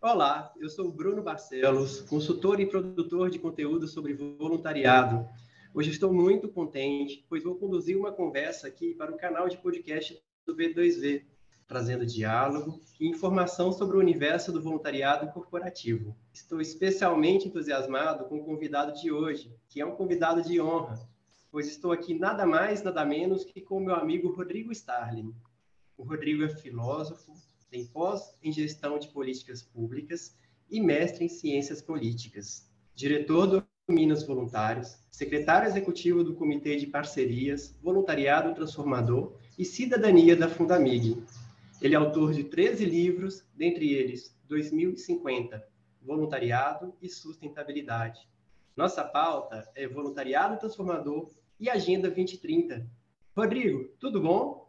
Olá, eu sou Bruno Barcelos, consultor e produtor de conteúdo sobre voluntariado. Hoje estou muito contente, pois vou conduzir uma conversa aqui para o canal de podcast do V2V, trazendo diálogo e informação sobre o universo do voluntariado corporativo. Estou especialmente entusiasmado com o convidado de hoje, que é um convidado de honra, pois estou aqui nada mais, nada menos que com meu amigo Rodrigo Starling. O Rodrigo é filósofo, tem pós em gestão de políticas públicas e mestre em ciências políticas. Diretor do Minas Voluntários, secretário executivo do Comitê de Parcerias, Voluntariado Transformador e Cidadania da Fundamig. Ele é autor de 13 livros, dentre eles 2050, Voluntariado e Sustentabilidade. Nossa pauta é Voluntariado Transformador e Agenda 2030. Rodrigo, tudo bom?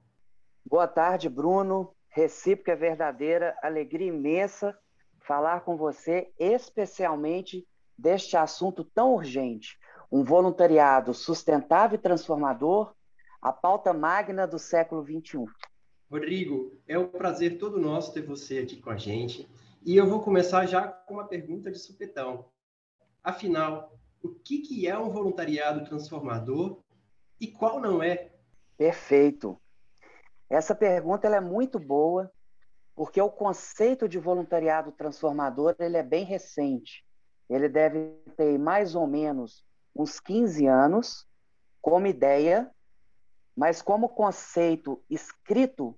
Boa tarde, Bruno recíproca é verdadeira, alegria imensa falar com você, especialmente deste assunto tão urgente, um voluntariado sustentável e transformador, a pauta magna do século XXI. Rodrigo, é um prazer todo nosso ter você aqui com a gente. E eu vou começar já com uma pergunta de supetão. Afinal, o que, que é um voluntariado transformador e qual não é? Perfeito. Essa pergunta é muito boa, porque o conceito de voluntariado transformador ele é bem recente. Ele deve ter mais ou menos uns 15 anos como ideia, mas como conceito escrito,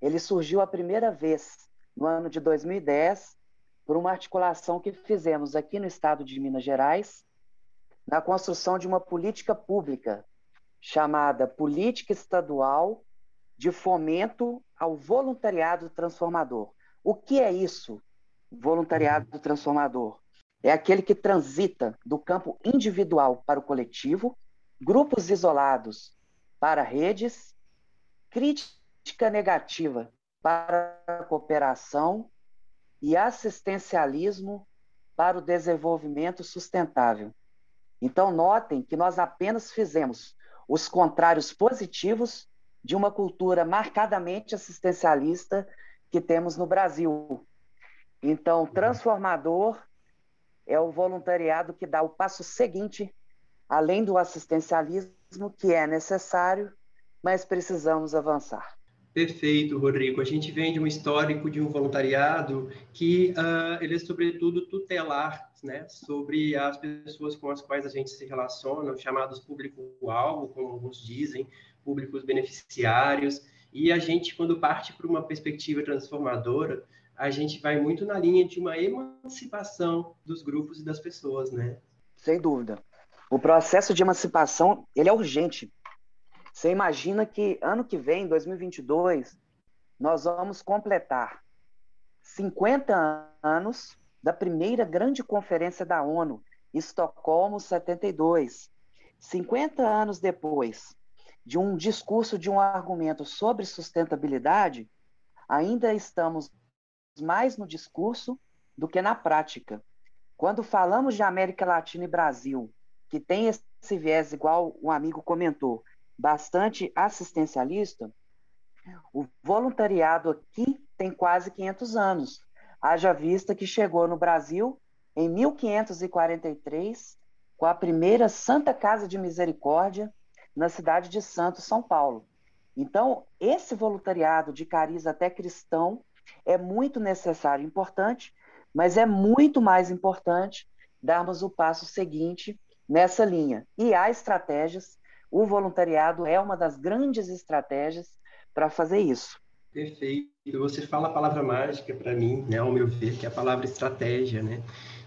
ele surgiu a primeira vez no ano de 2010 por uma articulação que fizemos aqui no estado de Minas Gerais, na construção de uma política pública chamada Política Estadual de fomento ao voluntariado transformador. O que é isso, voluntariado transformador? É aquele que transita do campo individual para o coletivo, grupos isolados para redes, crítica negativa para a cooperação e assistencialismo para o desenvolvimento sustentável. Então, notem que nós apenas fizemos os contrários positivos de uma cultura marcadamente assistencialista que temos no Brasil. Então, transformador é o voluntariado que dá o passo seguinte, além do assistencialismo, que é necessário, mas precisamos avançar. Perfeito, Rodrigo. A gente vem de um histórico de um voluntariado que uh, ele é, sobretudo, tutelar né, sobre as pessoas com as quais a gente se relaciona, chamados público-alvo, como alguns dizem, públicos beneficiários, e a gente, quando parte para uma perspectiva transformadora, a gente vai muito na linha de uma emancipação dos grupos e das pessoas, né? Sem dúvida. O processo de emancipação, ele é urgente. Você imagina que ano que vem, 2022, nós vamos completar 50 anos da primeira grande conferência da ONU, Estocolmo 72. 50 anos depois, de um discurso, de um argumento sobre sustentabilidade, ainda estamos mais no discurso do que na prática. Quando falamos de América Latina e Brasil, que tem esse viés, igual o amigo comentou, bastante assistencialista, o voluntariado aqui tem quase 500 anos. Haja vista que chegou no Brasil em 1543, com a primeira Santa Casa de Misericórdia, na cidade de Santos, São Paulo. Então, esse voluntariado de cariz até cristão é muito necessário e importante, mas é muito mais importante darmos o passo seguinte nessa linha. E há estratégias, o voluntariado é uma das grandes estratégias para fazer isso. Perfeito. Você fala a palavra mágica para mim, né, ao meu ver, que é a palavra estratégia, né?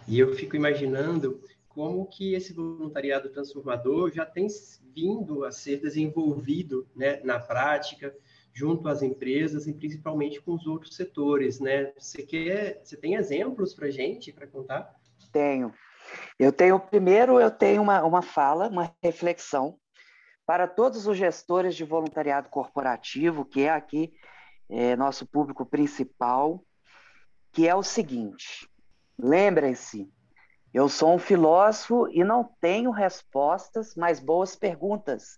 E eu fico imaginando como que esse voluntariado transformador já tem vindo a ser desenvolvido né, na prática, junto às empresas e principalmente com os outros setores, né? Você quer, você tem exemplos para gente para contar? Tenho. Eu tenho primeiro, eu tenho uma, uma fala, uma reflexão para todos os gestores de voluntariado corporativo, que é aqui é, nosso público principal, que é o seguinte: lembrem-se eu sou um filósofo e não tenho respostas, mas boas perguntas.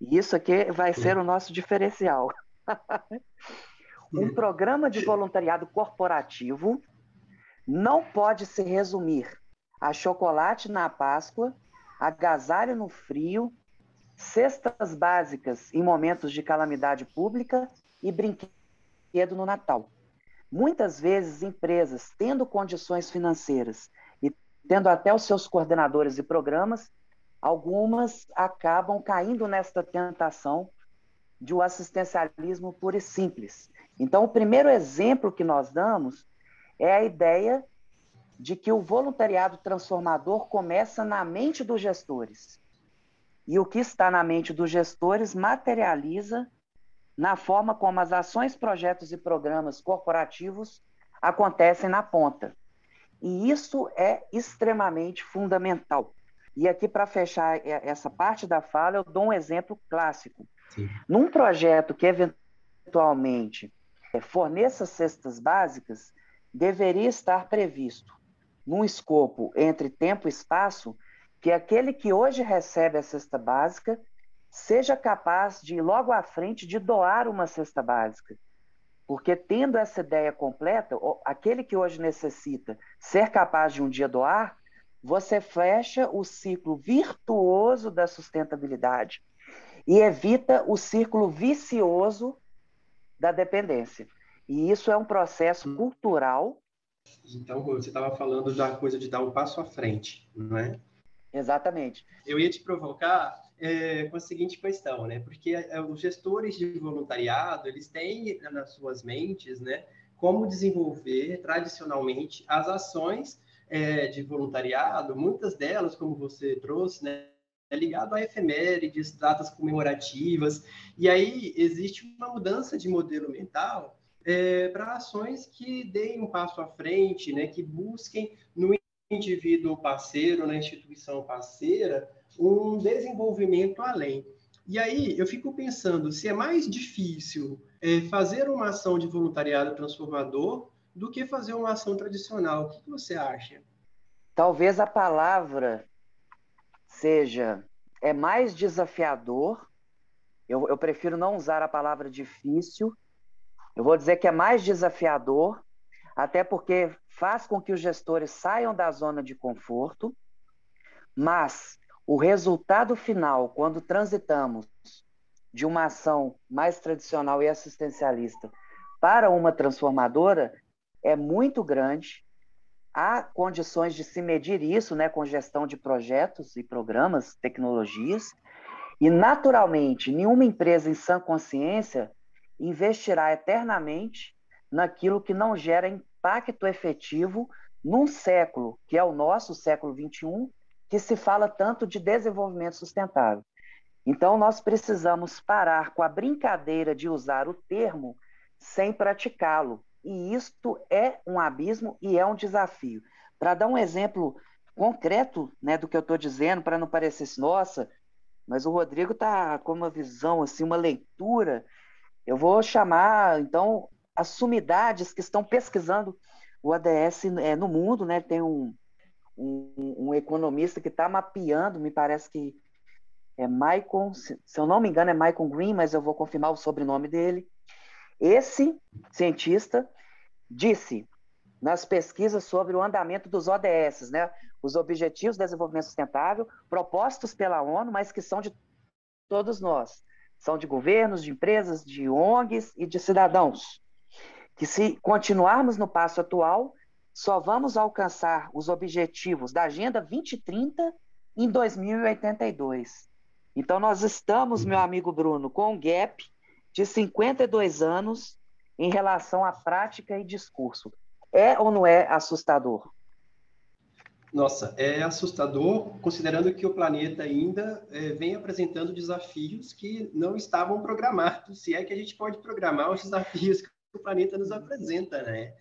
E isso aqui vai ser o nosso diferencial. um programa de voluntariado corporativo não pode se resumir a chocolate na Páscoa, agasalho no frio, cestas básicas em momentos de calamidade pública e brinquedo no Natal. Muitas vezes, empresas, tendo condições financeiras e tendo até os seus coordenadores e programas, algumas acabam caindo nesta tentação de um assistencialismo puro e simples. Então, o primeiro exemplo que nós damos é a ideia de que o voluntariado transformador começa na mente dos gestores. E o que está na mente dos gestores materializa na forma como as ações, projetos e programas corporativos acontecem na ponta. E isso é extremamente fundamental. E aqui, para fechar essa parte da fala, eu dou um exemplo clássico. Sim. Num projeto que eventualmente é, forneça cestas básicas, deveria estar previsto, num escopo entre tempo e espaço, que aquele que hoje recebe a cesta básica seja capaz de, logo à frente, de doar uma cesta básica. Porque tendo essa ideia completa, aquele que hoje necessita ser capaz de um dia doar, você fecha o ciclo virtuoso da sustentabilidade e evita o círculo vicioso da dependência. E isso é um processo cultural. Então, você estava falando da coisa de dar um passo à frente, não é? Exatamente. Eu ia te provocar é, com a seguinte questão, né? Porque é, os gestores de voluntariado, eles têm nas suas mentes, né, como desenvolver tradicionalmente as ações é, de voluntariado, muitas delas, como você trouxe, né, é ligado a efemérides, datas comemorativas, e aí existe uma mudança de modelo mental é, para ações que deem um passo à frente, né, que busquem no indivíduo parceiro, na instituição parceira, um desenvolvimento além. E aí eu fico pensando se é mais difícil é, fazer uma ação de voluntariado transformador do que fazer uma ação tradicional. O que, você acha? Talvez a palavra seja é mais desafiador. Eu, eu prefiro não usar a palavra difícil. Eu vou dizer que é mais desafiador, até porque faz com que os gestores saiam da zona de conforto, mas o resultado final, quando transitamos de uma ação mais tradicional e assistencialista para uma transformadora, é muito grande. Há condições de se medir isso né, com gestão de projetos e programas, tecnologias, e naturalmente, nenhuma empresa em sã consciência investirá eternamente naquilo que não gera impacto efetivo num século, que é o nosso século 21, que se fala tanto de desenvolvimento sustentável. Então, nós precisamos parar com a brincadeira de usar o termo sem praticá-lo. E isto é um abismo e é um desafio. Para dar um exemplo concreto né, do que eu estou dizendo, para não parecer, nossa, mas o Rodrigo está com uma visão, assim, uma leitura. Eu vou chamar, então, as sumidades que estão pesquisando o ADS é, no mundo, né? Tem um, um, um economista que está mapeando, me parece que é Michael, se, se eu não me engano é Michael Green, mas eu vou confirmar o sobrenome dele. Esse cientista disse nas pesquisas sobre o andamento dos ODS, né? Os Objetivos de Desenvolvimento Sustentável, propostos pela ONU, mas que são de todos nós. São de governos, de empresas, de ONGs e de cidadãos que se continuarmos no passo atual, só vamos alcançar os objetivos da Agenda 2030 em 2082. Então, nós estamos, meu amigo Bruno, com um gap de 52 anos em relação à prática e discurso. É ou não é assustador? Nossa, é assustador, considerando que o planeta ainda é, vem apresentando desafios que não estavam programados, se é que a gente pode programar os desafios o planeta nos apresenta, né?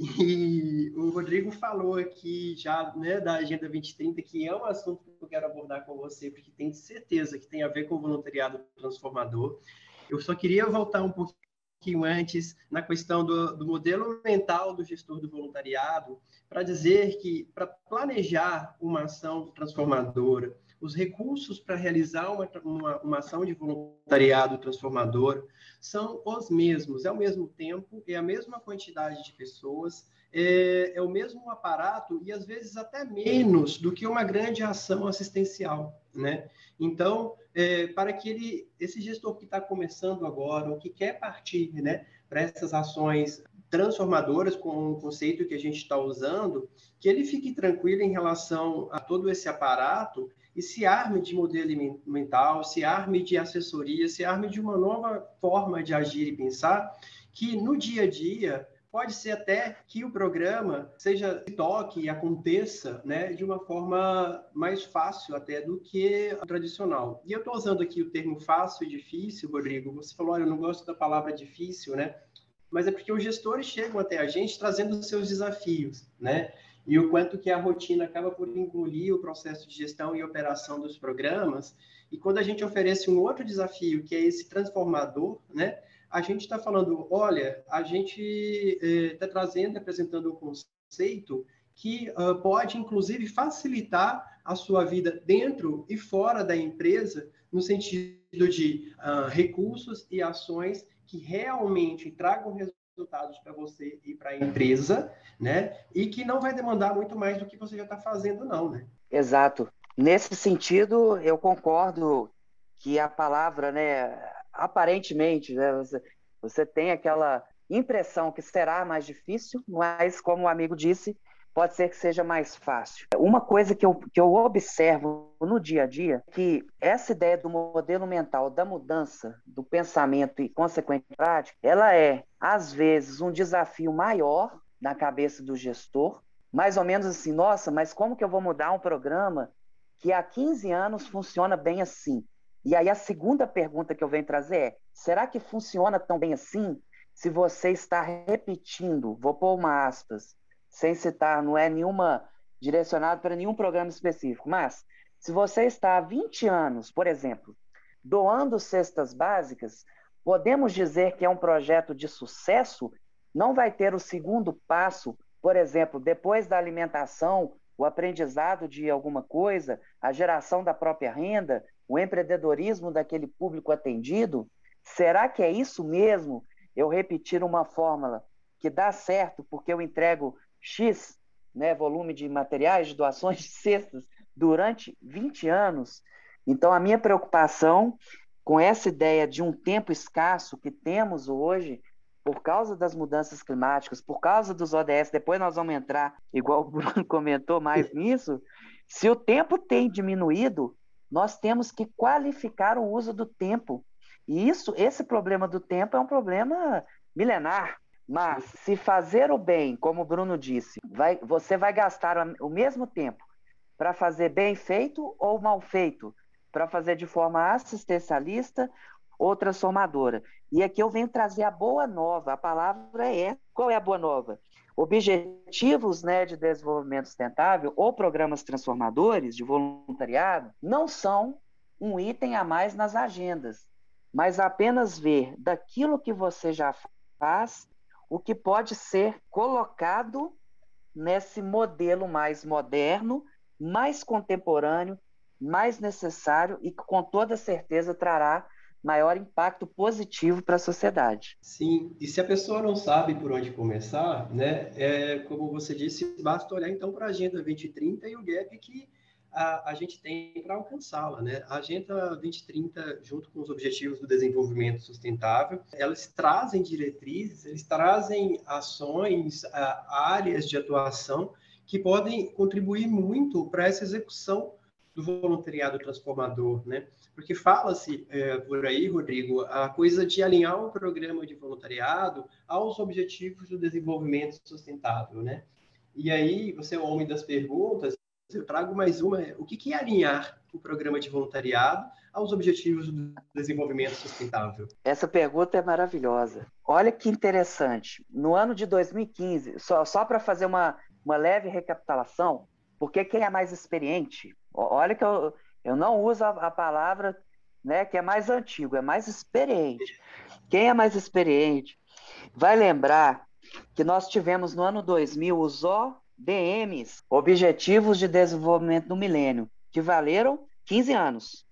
E o Rodrigo falou aqui já né, da Agenda 2030, que é um assunto que eu quero abordar com você, porque tenho certeza que tem a ver com o voluntariado transformador. Eu só queria voltar um pouquinho antes na questão do, do modelo mental do gestor do voluntariado, para dizer que para planejar uma ação transformadora, os recursos para realizar uma, uma, uma, ação de voluntariado transformador são os mesmos, é o mesmo tempo, é a mesma quantidade de pessoas, é, é o mesmo aparato e às vezes até menos do que uma grande ação assistencial, né? Então, é, para que ele, esse gestor que está começando agora, ou que quer partir, né, para essas ações transformadoras com o conceito que a gente está usando, que ele fique tranquilo em relação a todo esse aparato e se arme de modelo mental, se arme de assessoria, se arme de uma nova forma de agir e pensar, que no dia a dia pode ser até que o programa seja toque e aconteça né, de uma forma mais fácil até do que a tradicional. E eu estou usando aqui o termo fácil e difícil, Rodrigo. Você falou, olha, eu não gosto da palavra difícil, né? Mas é porque os gestores chegam até a gente trazendo os seus desafios, né? E o quanto que a rotina acaba por engolir o processo de gestão e operação dos programas. E quando a gente oferece um outro desafio, que é esse transformador, né? a gente está falando, olha, a gente está eh, trazendo, apresentando um conceito que uh, pode, inclusive, facilitar a sua vida dentro e fora da empresa, no sentido de uh, recursos e ações que realmente tragam resultados para você e para a empresa, né? E que não vai demandar muito mais do que você já está fazendo, não, né? Exato. Nesse sentido, eu concordo que a palavra, né, aparentemente, né, você, você tem aquela impressão que será mais difícil, mas, como o amigo disse, pode ser que seja mais fácil. Uma coisa que eu, que eu observo no dia a dia é que essa ideia do modelo mental, da mudança do pensamento e consequente prática, ela é, às vezes, um desafio maior na cabeça do gestor, mais ou menos assim, nossa, mas como que eu vou mudar um programa que há 15 anos funciona bem assim? E aí a segunda pergunta que eu venho trazer é: será que funciona tão bem assim? Se você está repetindo, vou pôr uma aspas, sem citar, não é nenhuma direcionado para nenhum programa específico, mas se você está há 20 anos, por exemplo, doando cestas básicas, podemos dizer que é um projeto de sucesso? Não vai ter o segundo passo, por exemplo, depois da alimentação, o aprendizado de alguma coisa, a geração da própria renda, o empreendedorismo daquele público atendido? Será que é isso mesmo? Eu repetir uma fórmula que dá certo porque eu entrego X né, volume de materiais, de doações de cestas durante 20 anos. Então, a minha preocupação com essa ideia de um tempo escasso que temos hoje, por causa das mudanças climáticas, por causa dos ODS, depois nós vamos entrar, igual o Bruno comentou mais nisso, se o tempo tem diminuído, nós temos que qualificar o uso do tempo. E isso, esse problema do tempo é um problema milenar. Mas se fazer o bem, como o Bruno disse, vai, você vai gastar o mesmo tempo para fazer bem feito ou mal feito, para fazer de forma assistencialista ou transformadora. E aqui eu venho trazer a boa nova. A palavra é qual é a boa nova? Objetivos né, de desenvolvimento sustentável ou programas transformadores de voluntariado não são um item a mais nas agendas, mas apenas ver daquilo que você já faz o que pode ser colocado nesse modelo mais moderno, mais contemporâneo, mais necessário e que com toda certeza trará maior impacto positivo para a sociedade. Sim, e se a pessoa não sabe por onde começar, né, é, como você disse, basta olhar então para a Agenda 2030 e o gap que a, a gente tem para alcançá-la. Né? A Agenda 2030, junto com os Objetivos do Desenvolvimento Sustentável, elas trazem diretrizes, eles trazem ações, áreas de atuação que podem contribuir muito para essa execução do voluntariado transformador, né? Porque fala-se é, por aí, Rodrigo, a coisa de alinhar o programa de voluntariado aos objetivos do desenvolvimento sustentável, né? E aí, você é o homem das perguntas, eu trago mais uma, o que é alinhar o programa de voluntariado aos objetivos do desenvolvimento sustentável? Essa pergunta é maravilhosa. Olha que interessante. No ano de 2015, só, só para fazer uma, uma leve recapitulação, porque quem é mais experiente, olha que eu, eu não uso a, a palavra né, que é mais antigo, é mais experiente. Quem é mais experiente vai lembrar que nós tivemos no ano 2000 os ODMs, Objetivos de Desenvolvimento do Milênio, que valeram 15 anos.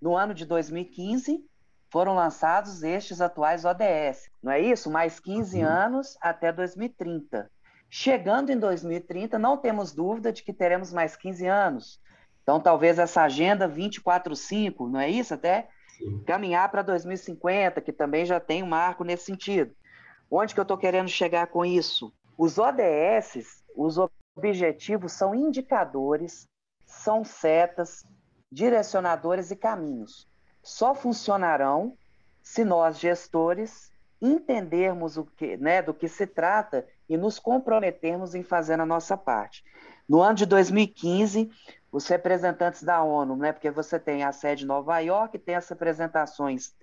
No ano de 2015, foram lançados estes atuais ODS. Não é isso? Mais 15 uhum. anos até 2030. Chegando em 2030, não temos dúvida de que teremos mais 15 anos. Então, talvez essa agenda 24-5, não é isso? Até Sim. caminhar para 2050, que também já tem um marco nesse sentido. Onde que eu estou querendo chegar com isso? Os ODS, os objetivos são indicadores, são setas, direcionadores e caminhos. Só funcionarão se nós, gestores, entendermos o que, né, do que se trata e nos comprometermos em fazer a nossa parte. No ano de 2015, os representantes da ONU, né, porque você tem a sede em Nova York, tem as representações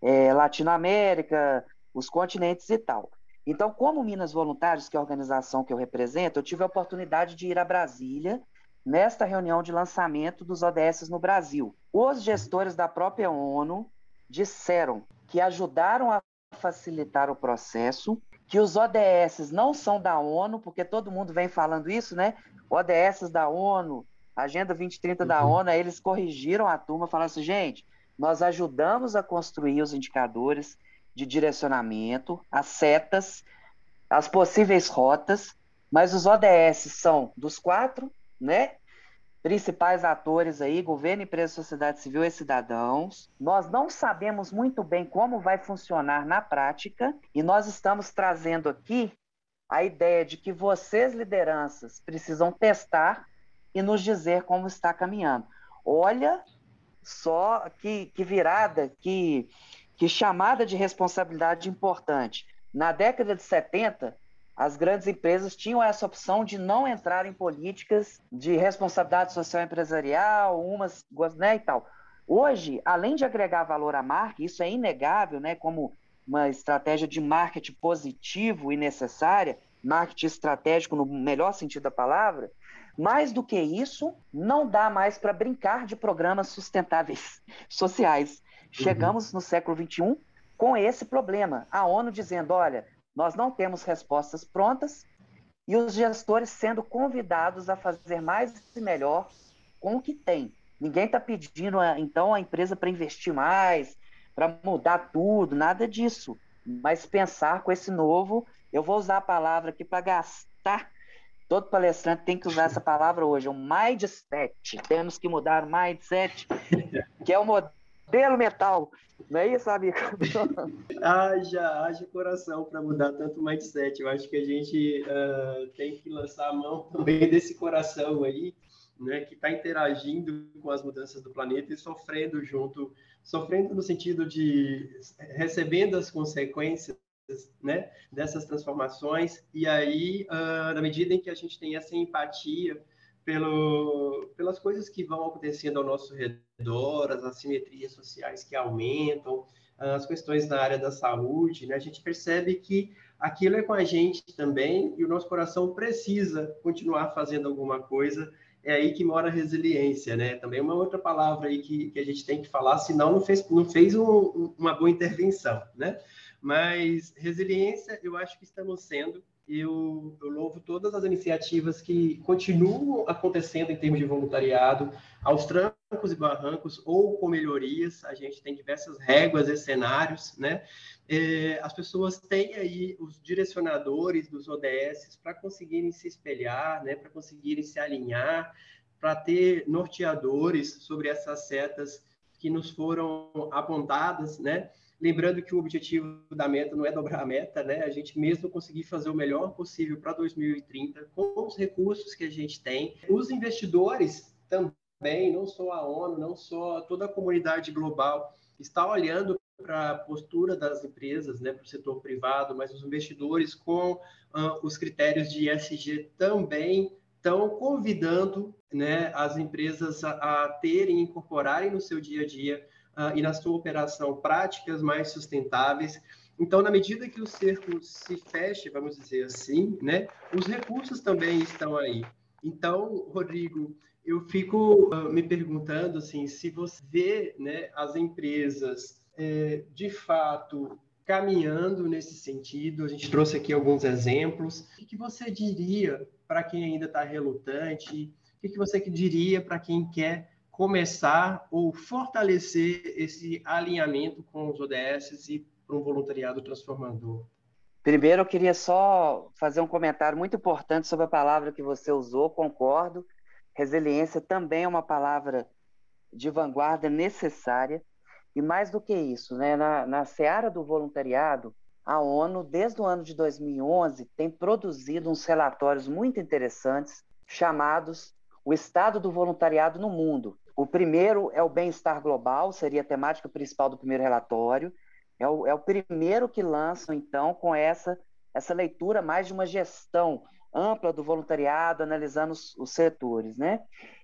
é, Latinoamérica, os continentes e tal. Então, como Minas Voluntários, que é a organização que eu represento, eu tive a oportunidade de ir a Brasília nesta reunião de lançamento dos ODS no Brasil. Os gestores da própria ONU disseram que ajudaram a facilitar o processo, que os ODS não são da ONU, porque todo mundo vem falando isso, né? ODS da ONU, Agenda 2030 uhum. da ONU, eles corrigiram a turma, falaram assim, gente, nós ajudamos a construir os indicadores de direcionamento, as setas, as possíveis rotas, mas os ODS são dos quatro, né? Principais atores aí, governo, empresa, sociedade civil e cidadãos. Nós não sabemos muito bem como vai funcionar na prática e nós estamos trazendo aqui a ideia de que vocês, lideranças, precisam testar e nos dizer como está caminhando. Olha só que, que virada, que, que chamada de responsabilidade importante. Na década de 70, as grandes empresas tinham essa opção de não entrar em políticas de responsabilidade social empresarial, umas, né, e tal. Hoje, além de agregar valor à marca, isso é inegável, né, como uma estratégia de marketing positivo e necessária, marketing estratégico no melhor sentido da palavra, mais do que isso, não dá mais para brincar de programas sustentáveis sociais. Uhum. Chegamos no século XXI com esse problema. A ONU dizendo: olha, nós não temos respostas prontas e os gestores sendo convidados a fazer mais e melhor com o que tem. Ninguém está pedindo, então, a empresa para investir mais, para mudar tudo, nada disso. Mas pensar com esse novo, eu vou usar a palavra aqui para gastar Todo palestrante tem que usar essa palavra hoje, um mindset. Temos que mudar o mindset, que é o modelo mental. Não é isso, amigo? haja, haja coração para mudar tanto o mindset. Eu acho que a gente uh, tem que lançar a mão também desse coração aí, né, que está interagindo com as mudanças do planeta e sofrendo junto, sofrendo no sentido de recebendo as consequências né, dessas transformações, e aí, uh, na medida em que a gente tem essa empatia pelo, pelas coisas que vão acontecendo ao nosso redor, as assimetrias sociais que aumentam, as questões na área da saúde, né, a gente percebe que aquilo é com a gente também, e o nosso coração precisa continuar fazendo alguma coisa, é aí que mora a resiliência, né? Também uma outra palavra aí que, que a gente tem que falar, senão não fez, não fez um, uma boa intervenção, né? Mas resiliência, eu acho que estamos sendo. Eu, eu louvo todas as iniciativas que continuam acontecendo em termos de voluntariado, aos trancos e barrancos ou com melhorias. A gente tem diversas réguas e cenários, né? É, as pessoas têm aí os direcionadores dos ODS para conseguirem se espelhar, né? Para conseguirem se alinhar, para ter norteadores sobre essas setas que nos foram apontadas, né? Lembrando que o objetivo da meta não é dobrar a meta, né? A gente mesmo conseguir fazer o melhor possível para 2030 com os recursos que a gente tem. Os investidores também, não só a ONU, não só toda a comunidade global, está olhando para a postura das empresas, né, para o setor privado, mas os investidores com uh, os critérios de ESG também estão convidando né, as empresas a, a terem, incorporarem no seu dia a dia uh, e na sua operação práticas mais sustentáveis. Então, na medida que o cerco se feche, vamos dizer assim, né, os recursos também estão aí. Então, Rodrigo, eu fico uh, me perguntando assim, se você vê né, as empresas é, de fato caminhando nesse sentido, a gente trouxe aqui alguns exemplos. O que você diria para quem ainda está relutante? O que você diria para quem quer começar ou fortalecer esse alinhamento com os ODS e para um voluntariado transformador? Primeiro, eu queria só fazer um comentário muito importante sobre a palavra que você usou, concordo. Resiliência também é uma palavra de vanguarda necessária. E mais do que isso, né, na, na seara do voluntariado, a ONU, desde o ano de 2011, tem produzido uns relatórios muito interessantes chamados O Estado do Voluntariado no Mundo. O primeiro é o Bem-Estar Global, seria a temática principal do primeiro relatório. É o, é o primeiro que lançam, então, com essa, essa leitura mais de uma gestão ampla do voluntariado, analisando os, os setores. Né?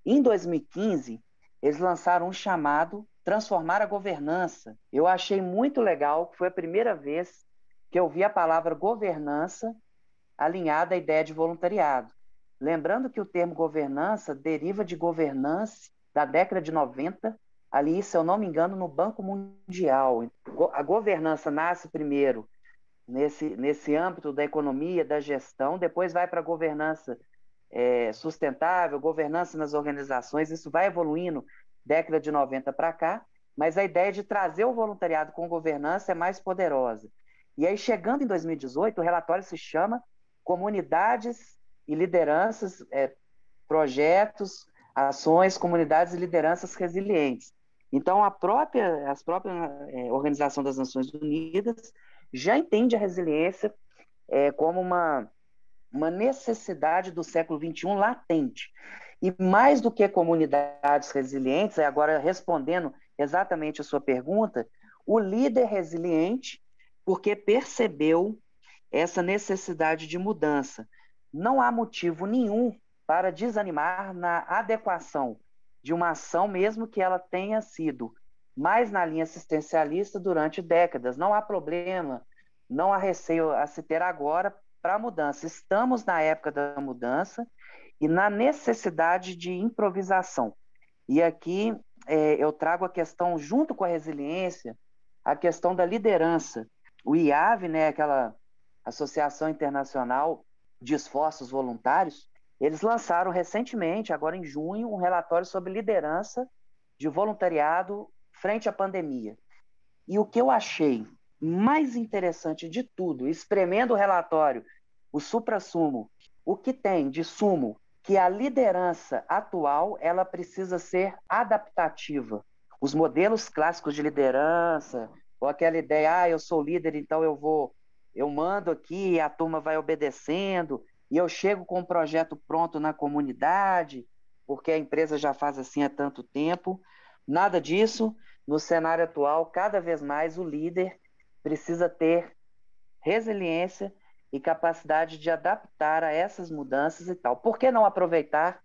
Em 2015, eles lançaram um chamado Transformar a Governança. Eu achei muito legal, foi a primeira vez que eu vi a palavra governança alinhada à ideia de voluntariado. Lembrando que o termo governança deriva de governance da década de 90, ali, se eu não me engano, no Banco Mundial. A governança nasce primeiro nesse, nesse âmbito da economia, da gestão, depois vai para a governança é, sustentável, governança nas organizações, isso vai evoluindo década de 90 para cá, mas a ideia de trazer o voluntariado com governança é mais poderosa. E aí, chegando em 2018, o relatório se chama Comunidades e Lideranças, é, Projetos, Ações, Comunidades e Lideranças Resilientes. Então, a própria, as próprias é, Organização das Nações Unidas já entende a resiliência é, como uma uma necessidade do século XXI latente. E mais do que comunidades resilientes, agora respondendo exatamente a sua pergunta, o líder resiliente, porque percebeu essa necessidade de mudança. Não há motivo nenhum para desanimar na adequação de uma ação, mesmo que ela tenha sido mais na linha assistencialista durante décadas. Não há problema, não há receio a se ter agora para a mudança. Estamos na época da mudança e na necessidade de improvisação. E aqui é, eu trago a questão, junto com a resiliência, a questão da liderança. O IAV, né, aquela Associação Internacional de Esforços Voluntários, eles lançaram recentemente, agora em junho, um relatório sobre liderança de voluntariado frente à pandemia. E o que eu achei mais interessante de tudo, espremendo o relatório, o supra-sumo, o que tem de sumo que a liderança atual ela precisa ser adaptativa. Os modelos clássicos de liderança, ou aquela ideia, ah, eu sou líder, então eu vou, eu mando aqui, a turma vai obedecendo, e eu chego com um projeto pronto na comunidade, porque a empresa já faz assim há tanto tempo. Nada disso. No cenário atual, cada vez mais o líder precisa ter resiliência e capacidade de adaptar a essas mudanças e tal. Por que não aproveitar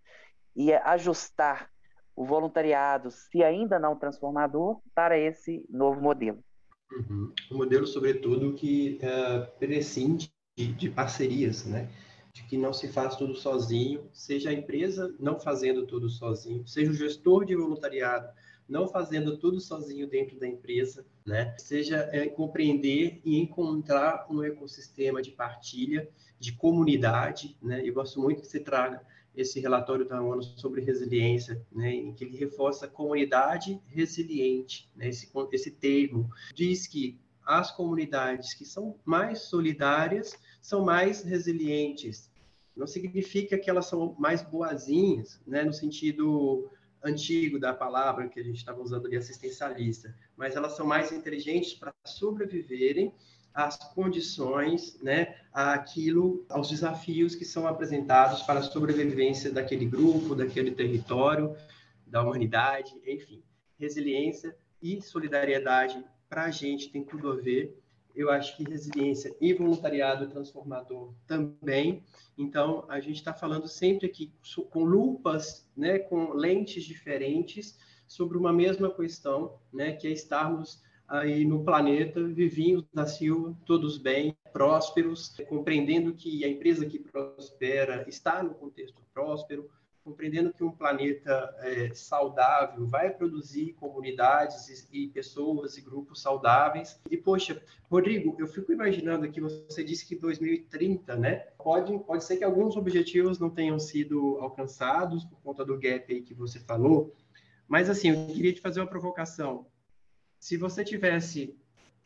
e ajustar o voluntariado, se ainda não transformador, para esse novo modelo? Uhum. Um modelo, sobretudo, que uh, prescinde de, de parcerias, né? De que não se faz tudo sozinho, seja a empresa não fazendo tudo sozinho, seja o gestor de voluntariado não fazendo tudo sozinho dentro da empresa, né? Seja é, compreender e encontrar um ecossistema de partilha, de comunidade, né? Eu gosto muito que você traga esse relatório da ONU sobre resiliência, né, em que ele reforça a comunidade resiliente, né, esse, esse termo. Diz que as comunidades que são mais solidárias são mais resilientes. Não significa que elas são mais boazinhas, né, no sentido antigo da palavra que a gente estava usando ali, assistencialista, mas elas são mais inteligentes para sobreviverem às condições, né, àquilo, aos desafios que são apresentados para a sobrevivência daquele grupo, daquele território, da humanidade, enfim. Resiliência e solidariedade para a gente tem tudo a ver eu acho que resiliência e voluntariado transformador também. Então, a gente está falando sempre aqui com lupas, né, com lentes diferentes sobre uma mesma questão, né, que é estarmos aí no planeta, vivinhos da Silva, todos bem, prósperos, compreendendo que a empresa que prospera está no contexto próspero, compreendendo que um planeta é, saudável vai produzir comunidades e, e, pessoas e grupos saudáveis. E, poxa, Rodrigo, eu fico imaginando aqui, você disse que 2030, né? Pode, pode ser que alguns objetivos não tenham sido alcançados por conta do gap aí que você falou, Mas, assim, eu queria te fazer uma provocação. Se você tivesse,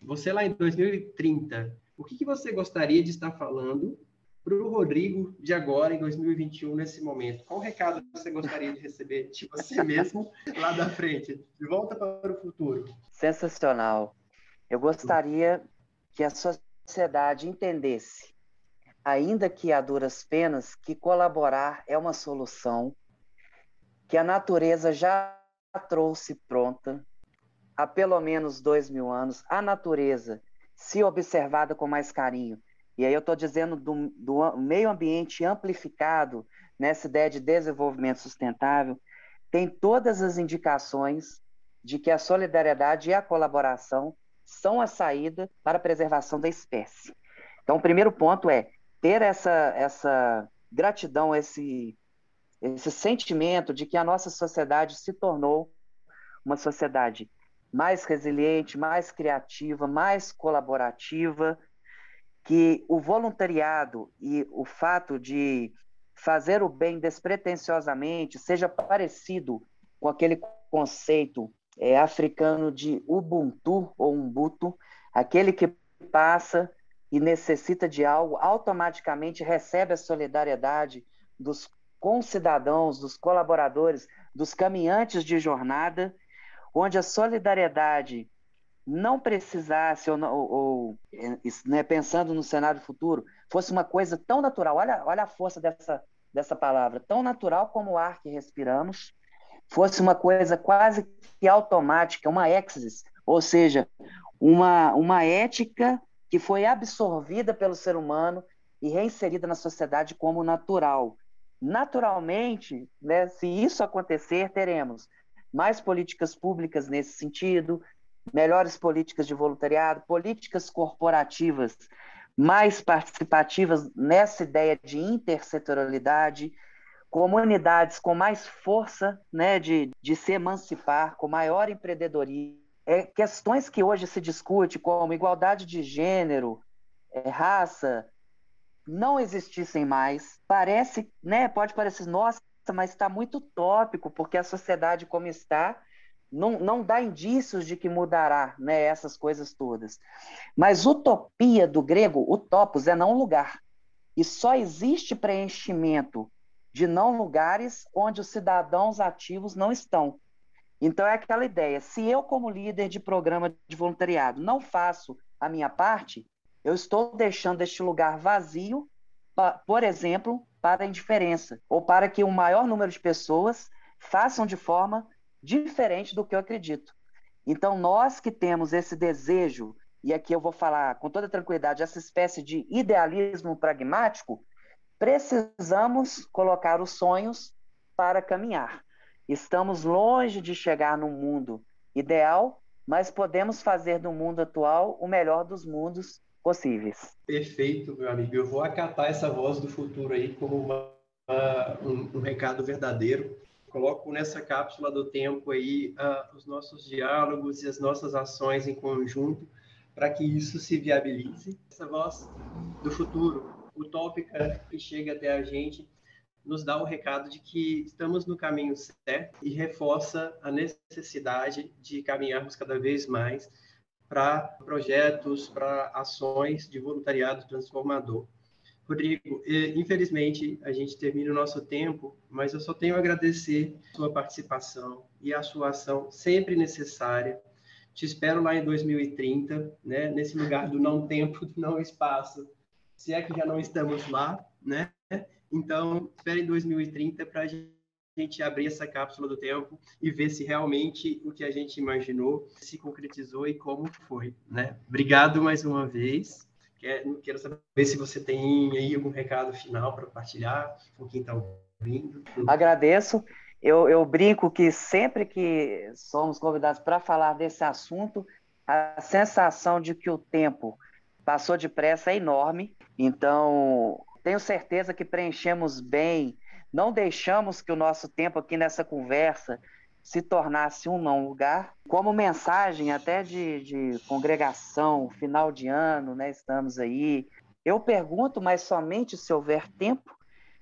você lá em 2030, o que, que você gostaria de estar falando para o Rodrigo de agora, em 2021, nesse momento? Qual recado você gostaria de receber de você mesmo lá da frente, de volta para o futuro? Sensacional. Eu gostaria que a sociedade entendesse, ainda que a duras penas, que colaborar é uma solução, que a natureza já trouxe pronta há pelo menos dois mil anos. A natureza, se observada com mais carinho, e aí eu estou dizendo do, do meio ambiente amplificado nessa ideia de desenvolvimento sustentável, tem todas as indicações de que a solidariedade e a colaboração são a saída para a preservação da espécie. Então, o primeiro ponto é ter essa, essa gratidão, esse, esse sentimento de que a nossa sociedade se tornou uma sociedade mais resiliente, mais criativa, mais colaborativa, que o voluntariado e o fato de fazer o bem despretensiosamente seja parecido com aquele conceito é, africano de Ubuntu ou Umbuto, aquele que passa e necessita de algo, automaticamente recebe a solidariedade dos concidadãos, dos colaboradores, dos caminhantes de jornada, onde a solidariedade não precisasse, ou, ou, ou né, pensando no cenário futuro, fosse uma coisa tão natural. Olha, olha a força dessa, dessa palavra, tão natural como o ar que respiramos, fosse uma coisa quase que automática, uma exis, ou seja, uma, uma ética que foi absorvida pelo ser humano e reinserida na sociedade como natural. Naturalmente, né, se isso acontecer, teremos mais políticas públicas nesse sentido, melhores políticas de voluntariado, políticas corporativas mais participativas nessa ideia de intersetorialidade, comunidades com mais força né, de, de se emancipar, com maior empreendedorismo. É, questões que hoje se discute, como igualdade de gênero, é, raça, não existissem mais. Parece, né, pode parecer, nossa, mas está muito tópico, porque a sociedade como está não, não dá indícios de que mudará né, essas coisas todas. Mas utopia do grego, utopos, é não lugar. E só existe preenchimento de não lugares onde os cidadãos ativos não estão. Então é aquela ideia: se eu, como líder de programa de voluntariado, não faço a minha parte, eu estou deixando este lugar vazio, por exemplo, para a indiferença, ou para que um maior número de pessoas façam de forma diferente do que eu acredito. Então, nós que temos esse desejo, e aqui eu vou falar com toda tranquilidade, essa espécie de idealismo pragmático, precisamos colocar os sonhos para caminhar. Estamos longe de chegar no mundo ideal, mas podemos fazer do mundo atual o melhor dos mundos possíveis. Perfeito, meu amigo. Eu vou acatar essa voz do futuro aí como uma, uma, um, um recado verdadeiro coloco nessa cápsula do tempo aí uh, os nossos diálogos e as nossas ações em conjunto para que isso se viabilize. Essa voz do futuro, utópica, que chega até a gente, nos dá o recado de que estamos no caminho certo e reforça a necessidade de caminharmos cada vez mais para projetos, para ações de voluntariado transformador. Rodrigo, infelizmente a gente termina o nosso tempo, mas eu só tenho a agradecer a sua participação e a sua ação sempre necessária. Te espero lá em 2030, né, nesse lugar do não tempo, do não espaço, se é que já não estamos lá, né? Então, espere em 2030 para a gente abrir essa cápsula do tempo e ver se realmente o que a gente imaginou se concretizou e como foi, né? Obrigado mais uma vez. Quero saber se você tem aí algum recado final para compartilhar com quem está ouvindo. Agradeço. Eu, eu brinco que sempre que somos convidados para falar desse assunto, a sensação de que o tempo passou depressa é enorme. Então, tenho certeza que preenchemos bem, não deixamos que o nosso tempo aqui nessa conversa se tornasse um não lugar, como mensagem até de, de congregação, final de ano, né? Estamos aí. Eu pergunto, mas somente se houver tempo,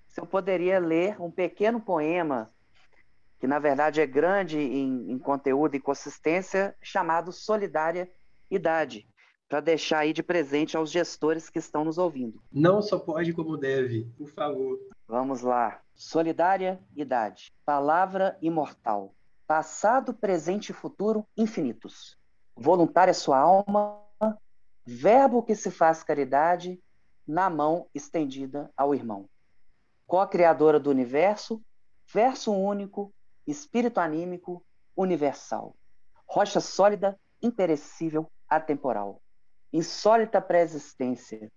se eu poderia ler um pequeno poema que na verdade é grande em, em conteúdo e consistência, chamado Solidária Idade, para deixar aí de presente aos gestores que estão nos ouvindo. Não só pode como deve, por favor. Vamos lá. Solidária Idade. Palavra imortal. Passado, presente e futuro infinitos. Voluntária sua alma, verbo que se faz caridade, na mão estendida ao irmão. Co-criadora do universo, verso único, espírito anímico universal, rocha sólida, imperecível, atemporal, insólita pré-existência,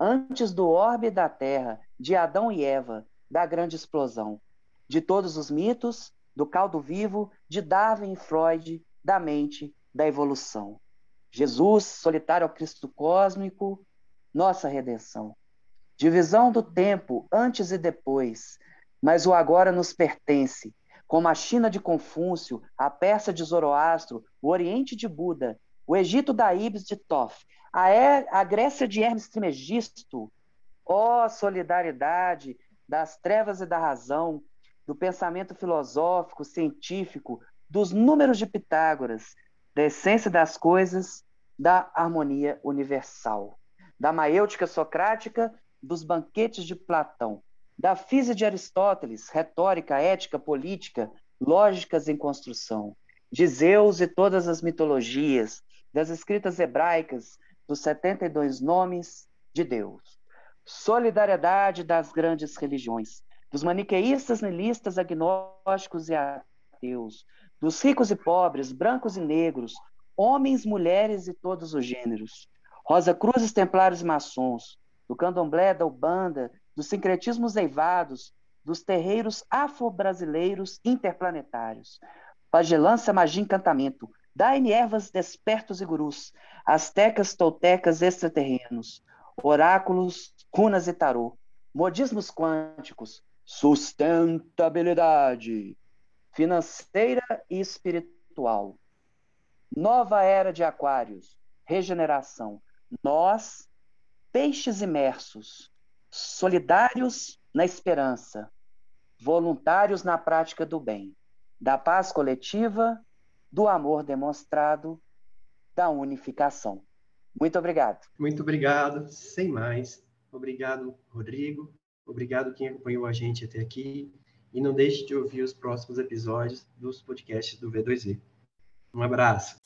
antes do orbe da Terra, de Adão e Eva, da grande explosão, de todos os mitos, do caldo vivo, de Darwin e Freud, da mente, da evolução. Jesus, solitário ao Cristo cósmico, nossa redenção. Divisão do tempo, antes e depois, mas o agora nos pertence, como a China de Confúcio, a Pérsia de Zoroastro, o Oriente de Buda, o Egito da Ibis de Toff, a, er a Grécia de Hermes Trismegisto, ó oh, solidariedade das trevas e da razão, do pensamento filosófico, científico, dos números de Pitágoras, da essência das coisas, da harmonia universal, da maêutica socrática, dos banquetes de Platão, da física de Aristóteles, retórica, ética, política, lógicas em construção, de Zeus e todas as mitologias, das escritas hebraicas, dos 72 nomes de Deus. Solidariedade das grandes religiões, dos maniqueístas, nilistas, agnósticos e ateus, dos ricos e pobres, brancos e negros, homens, mulheres e todos os gêneros, Rosa Cruzes, templários e maçons, do candomblé, da ubanda, dos sincretismos eivados, dos terreiros afro-brasileiros interplanetários. Pagelância, magia, encantamento. Dai-me ervas, despertos e gurus. Astecas, toltecas, extraterrenos. Oráculos, runas e tarô. Modismos quânticos. Sustentabilidade. Financeira e espiritual. Nova era de aquários. Regeneração. Nós, peixes imersos solidários na esperança, voluntários na prática do bem, da paz coletiva, do amor demonstrado, da unificação. Muito obrigado. Muito obrigado. Sem mais. Obrigado, Rodrigo. Obrigado quem acompanhou a gente até aqui. E não deixe de ouvir os próximos episódios dos podcasts do V2V. Um abraço.